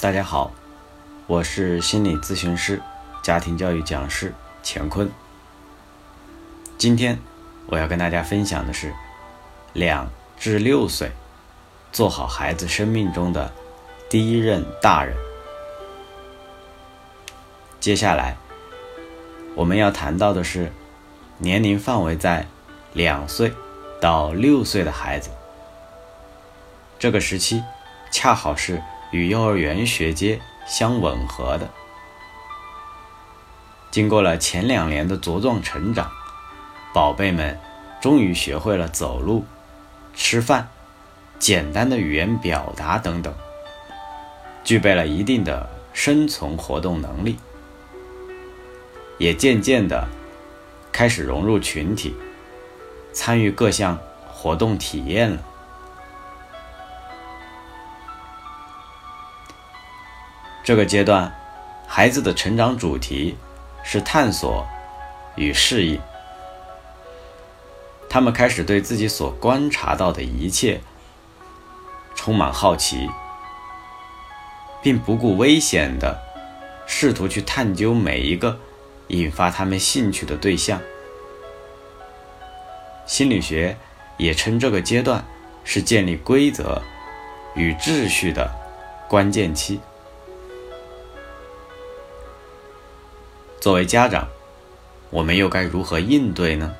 大家好，我是心理咨询师、家庭教育讲师乾坤。今天我要跟大家分享的是，两至六岁，做好孩子生命中的第一任大人。接下来我们要谈到的是，年龄范围在两岁到六岁的孩子，这个时期恰好是。与幼儿园学阶相吻合的。经过了前两年的茁壮成长，宝贝们终于学会了走路、吃饭、简单的语言表达等等，具备了一定的生存活动能力，也渐渐的开始融入群体，参与各项活动体验了。这个阶段，孩子的成长主题是探索与适应。他们开始对自己所观察到的一切充满好奇，并不顾危险的试图去探究每一个引发他们兴趣的对象。心理学也称这个阶段是建立规则与秩序的关键期。作为家长，我们又该如何应对呢？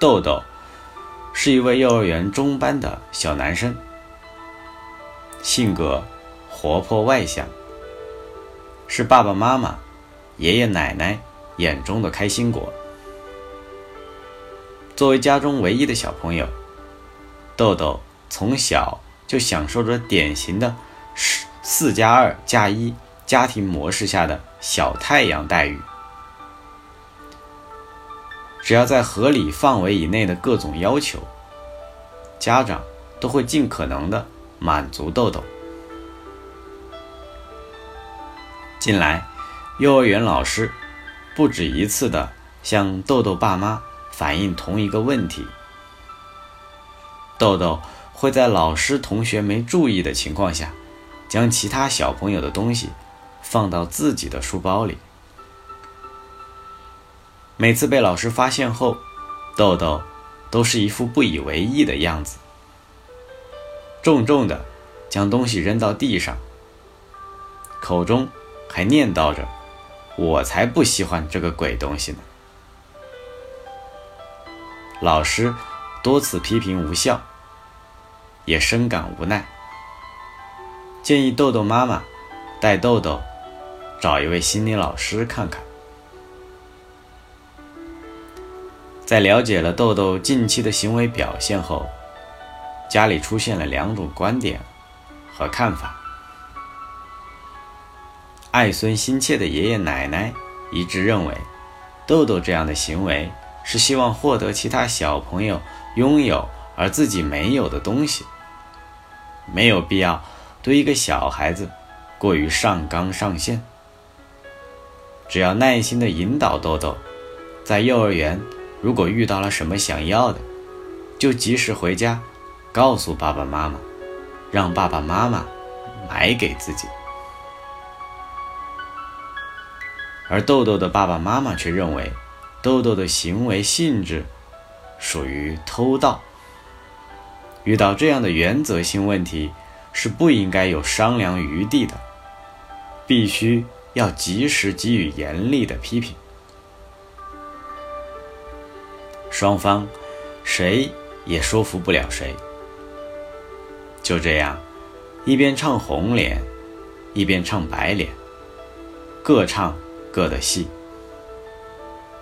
豆豆是一位幼儿园中班的小男生，性格活泼外向，是爸爸妈妈、爷爷奶奶眼中的开心果。作为家中唯一的小朋友，豆豆从小就享受着典型的“四四加二加一”。家庭模式下的小太阳待遇，只要在合理范围以内的各种要求，家长都会尽可能的满足豆豆。近来，幼儿园老师不止一次的向豆豆爸妈反映同一个问题：豆豆会在老师同学没注意的情况下，将其他小朋友的东西。放到自己的书包里。每次被老师发现后，豆豆都是一副不以为意的样子，重重的将东西扔到地上，口中还念叨着：“我才不喜欢这个鬼东西呢。”老师多次批评无效，也深感无奈，建议豆豆妈妈带豆豆。找一位心理老师看看。在了解了豆豆近期的行为表现后，家里出现了两种观点和看法。爱孙心切的爷爷奶奶一致认为，豆豆这样的行为是希望获得其他小朋友拥有而自己没有的东西，没有必要对一个小孩子过于上纲上线。只要耐心的引导豆豆，在幼儿园，如果遇到了什么想要的，就及时回家，告诉爸爸妈妈，让爸爸妈妈买给自己。而豆豆的爸爸妈妈却认为，豆豆的行为性质属于偷盗。遇到这样的原则性问题，是不应该有商量余地的，必须。要及时给予严厉的批评，双方谁也说服不了谁。就这样，一边唱红脸，一边唱白脸，各唱各的戏。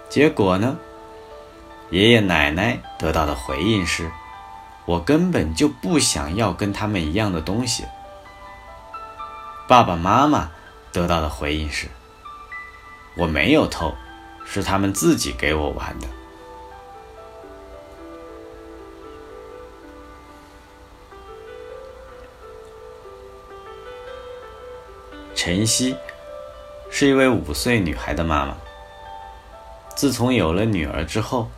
结果呢？爷爷奶奶得到的回应是：“我根本就不想要跟他们一样的东西。”爸爸妈妈。得到的回应是：“我没有偷，是他们自己给我玩的。”晨曦是一位五岁女孩的妈妈。自从有了女儿之后，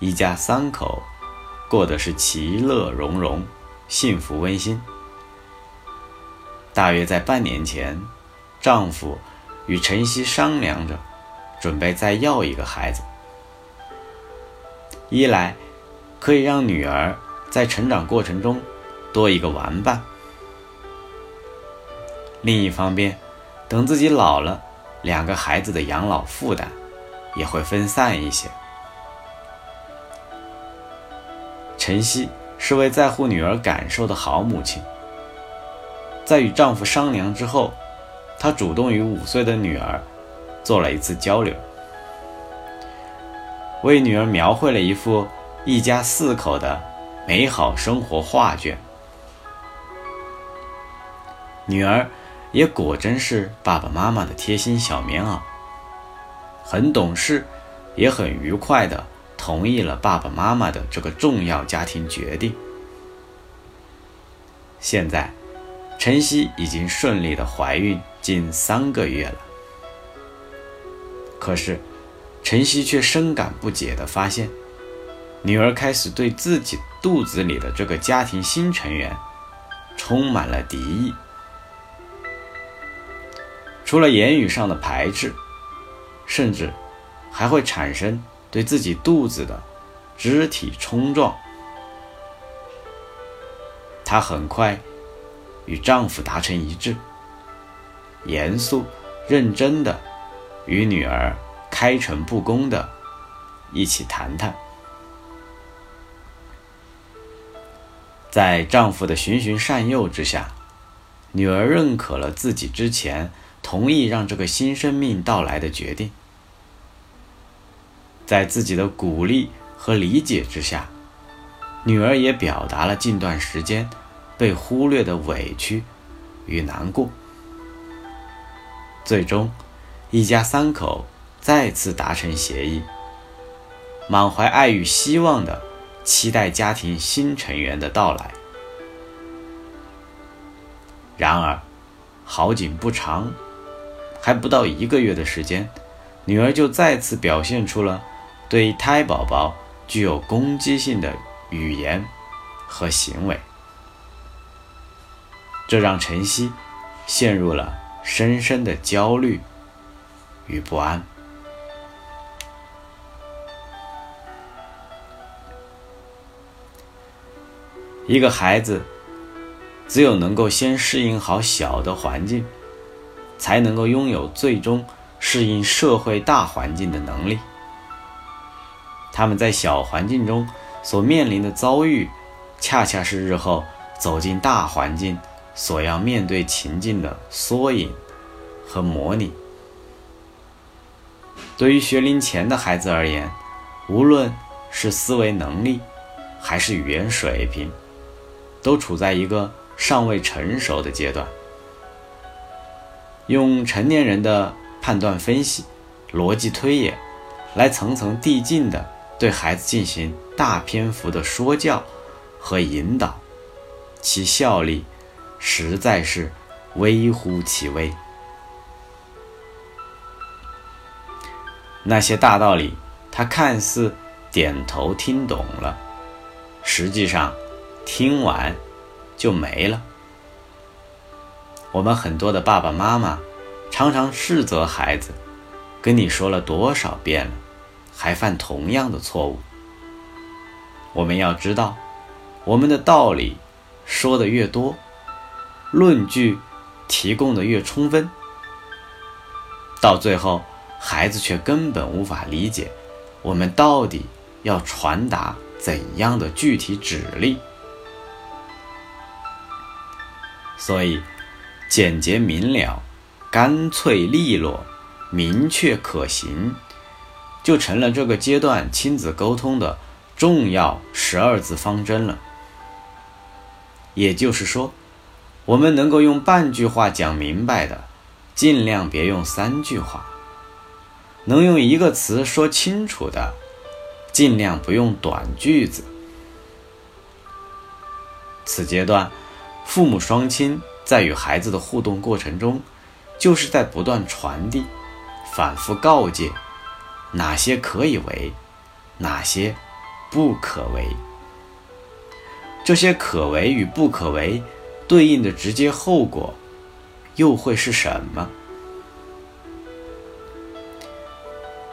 一家三口过的是其乐融融、幸福温馨。大约在半年前，丈夫与晨曦商量着，准备再要一个孩子。一来，可以让女儿在成长过程中多一个玩伴；另一方面，等自己老了，两个孩子的养老负担也会分散一些。晨曦是位在乎女儿感受的好母亲。在与丈夫商量之后，他主动与五岁的女儿做了一次交流，为女儿描绘了一幅一家四口的美好生活画卷。女儿也果真是爸爸妈妈的贴心小棉袄，很懂事，也很愉快地同意了爸爸妈妈的这个重要家庭决定。现在。晨曦已经顺利的怀孕近三个月了，可是晨曦却深感不解的发现，女儿开始对自己肚子里的这个家庭新成员充满了敌意，除了言语上的排斥，甚至还会产生对自己肚子的肢体冲撞。她很快。与丈夫达成一致，严肃认真的与女儿开诚布公的一起谈谈。在丈夫的循循善诱之下，女儿认可了自己之前同意让这个新生命到来的决定。在自己的鼓励和理解之下，女儿也表达了近段时间。被忽略的委屈与难过，最终，一家三口再次达成协议，满怀爱与希望的期待家庭新成员的到来。然而，好景不长，还不到一个月的时间，女儿就再次表现出了对胎宝宝具有攻击性的语言和行为。这让晨曦陷入了深深的焦虑与不安。一个孩子只有能够先适应好小的环境，才能够拥有最终适应社会大环境的能力。他们在小环境中所面临的遭遇，恰恰是日后走进大环境。所要面对情境的缩影和模拟。对于学龄前的孩子而言，无论是思维能力还是语言水平，都处在一个尚未成熟的阶段。用成年人的判断分析、逻辑推演，来层层递进的对孩子进行大篇幅的说教和引导，其效力。实在是微乎其微。那些大道理，他看似点头听懂了，实际上听完就没了。我们很多的爸爸妈妈常常斥责孩子：“跟你说了多少遍了，还犯同样的错误。”我们要知道，我们的道理说的越多。论据提供的越充分，到最后，孩子却根本无法理解我们到底要传达怎样的具体指令。所以，简洁明了、干脆利落、明确可行，就成了这个阶段亲子沟通的重要十二字方针了。也就是说。我们能够用半句话讲明白的，尽量别用三句话；能用一个词说清楚的，尽量不用短句子。此阶段，父母双亲在与孩子的互动过程中，就是在不断传递、反复告诫哪些可以为，哪些不可为。这些可为与不可为。对应的直接后果又会是什么？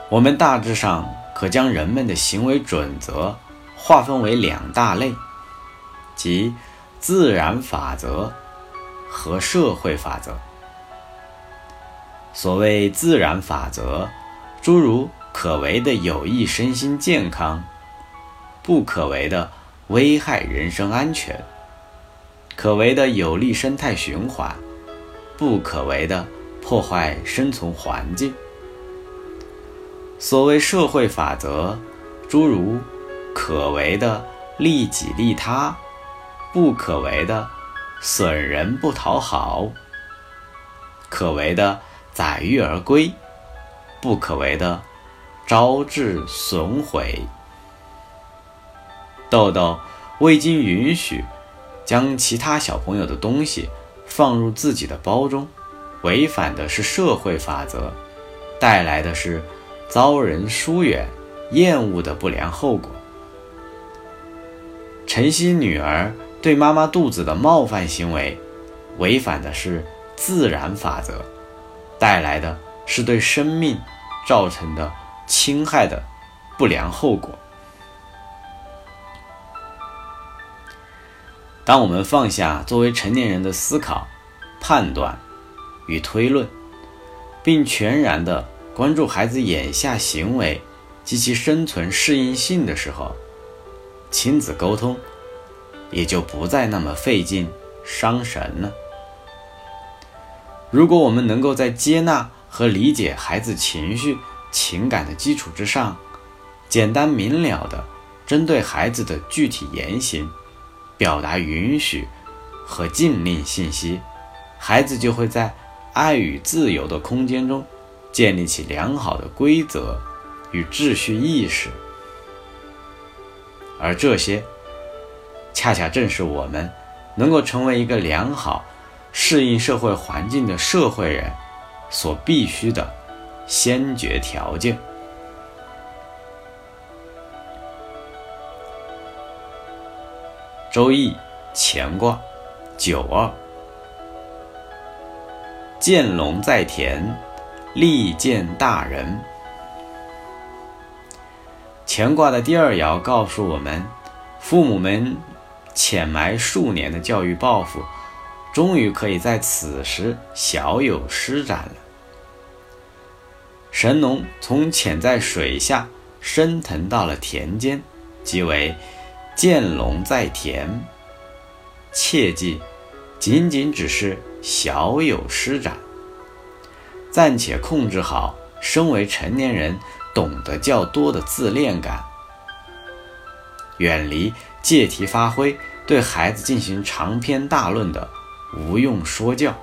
我们大致上可将人们的行为准则划分为两大类，即自然法则和社会法则。所谓自然法则，诸如可为的有益身心健康，不可为的危害人身安全。可为的有利生态循环，不可为的破坏生存环境。所谓社会法则，诸如可为的利己利他，不可为的损人不讨好。可为的载誉而归，不可为的招致损毁。豆豆未经允许。将其他小朋友的东西放入自己的包中，违反的是社会法则，带来的是遭人疏远、厌恶的不良后果。晨曦女儿对妈妈肚子的冒犯行为，违反的是自然法则，带来的是对生命造成的侵害的不良后果。当我们放下作为成年人的思考、判断与推论，并全然的关注孩子眼下行为及其生存适应性的时候，亲子沟通也就不再那么费劲、伤神了。如果我们能够在接纳和理解孩子情绪、情感的基础之上，简单明了地针对孩子的具体言行，表达允许和禁令信息，孩子就会在爱与自由的空间中建立起良好的规则与秩序意识，而这些恰恰正是我们能够成为一个良好、适应社会环境的社会人所必须的先决条件。周易乾卦九二，见龙在田，利见大人。乾卦的第二爻告诉我们，父母们潜埋数年的教育抱负，终于可以在此时小有施展了。神农从潜在水下升腾到了田间，即为。见龙在田，切记，仅仅只是小有施展，暂且控制好身为成年人懂得较多的自恋感，远离借题发挥，对孩子进行长篇大论的无用说教。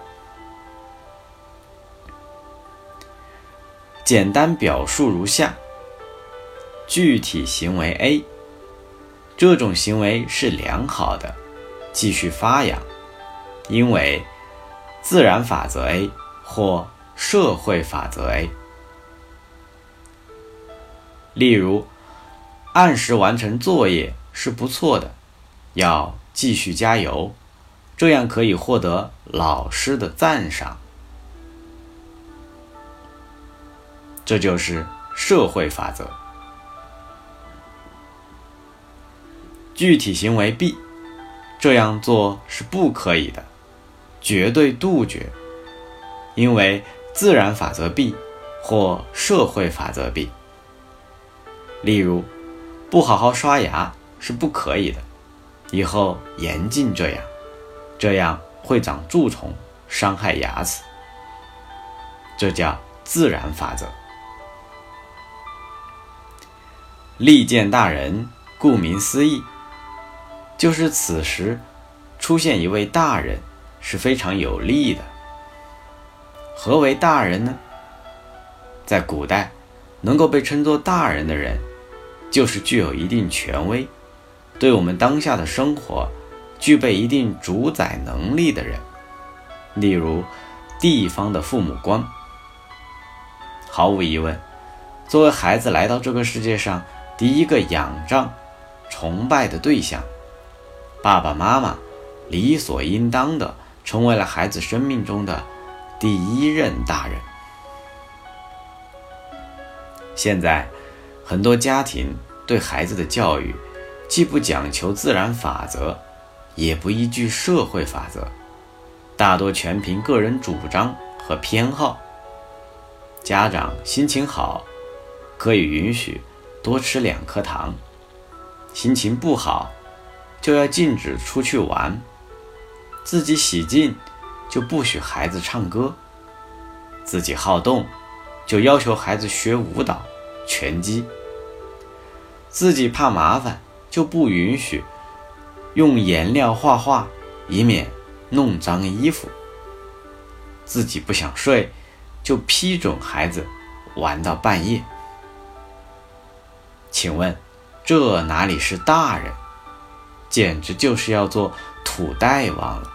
简单表述如下：具体行为 A。这种行为是良好的，继续发扬，因为自然法则 A 或社会法则 A。例如，按时完成作业是不错的，要继续加油，这样可以获得老师的赞赏。这就是社会法则。具体行为 B，这样做是不可以的，绝对杜绝。因为自然法则 B 或社会法则 B。例如，不好好刷牙是不可以的，以后严禁这样，这样会长蛀虫，伤害牙齿。这叫自然法则。利见大人，顾名思义。就是此时出现一位大人是非常有利的。何为大人呢？在古代，能够被称作大人的人，就是具有一定权威，对我们当下的生活具备一定主宰能力的人。例如，地方的父母官。毫无疑问，作为孩子来到这个世界上第一个仰仗、崇拜的对象。爸爸妈妈理所应当的成为了孩子生命中的第一任大人。现在，很多家庭对孩子的教育，既不讲求自然法则，也不依据社会法则，大多全凭个人主张和偏好。家长心情好，可以允许多吃两颗糖；心情不好，就要禁止出去玩。自己喜静，就不许孩子唱歌；自己好动。就要求孩子学舞蹈、拳击。自己怕麻烦，就不允许用颜料画画，以免弄脏衣服。自己不想睡，就批准孩子玩到半夜。请问，这哪里是大人？简直就是要做土大王了。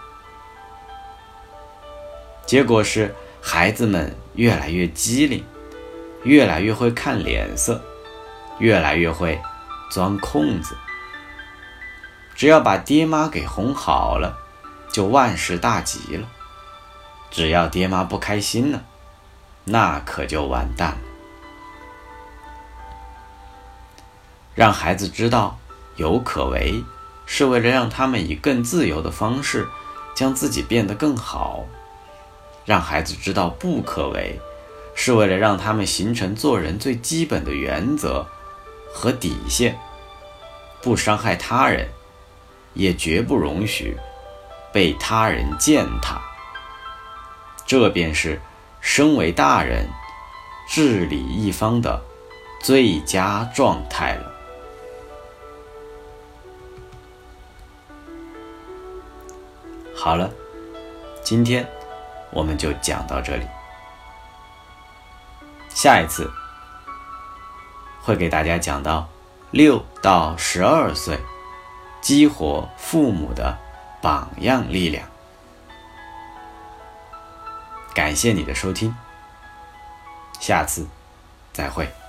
结果是。孩子们越来越机灵，越来越会看脸色，越来越会钻空子。只要把爹妈给哄好了，就万事大吉了。只要爹妈不开心了，那可就完蛋了。让孩子知道有可为，是为了让他们以更自由的方式，将自己变得更好。让孩子知道不可为，是为了让他们形成做人最基本的原则和底线：不伤害他人，也绝不容许被他人践踏。这便是身为大人治理一方的最佳状态了。好了，今天。我们就讲到这里，下一次会给大家讲到六到十二岁激活父母的榜样力量。感谢你的收听，下次再会。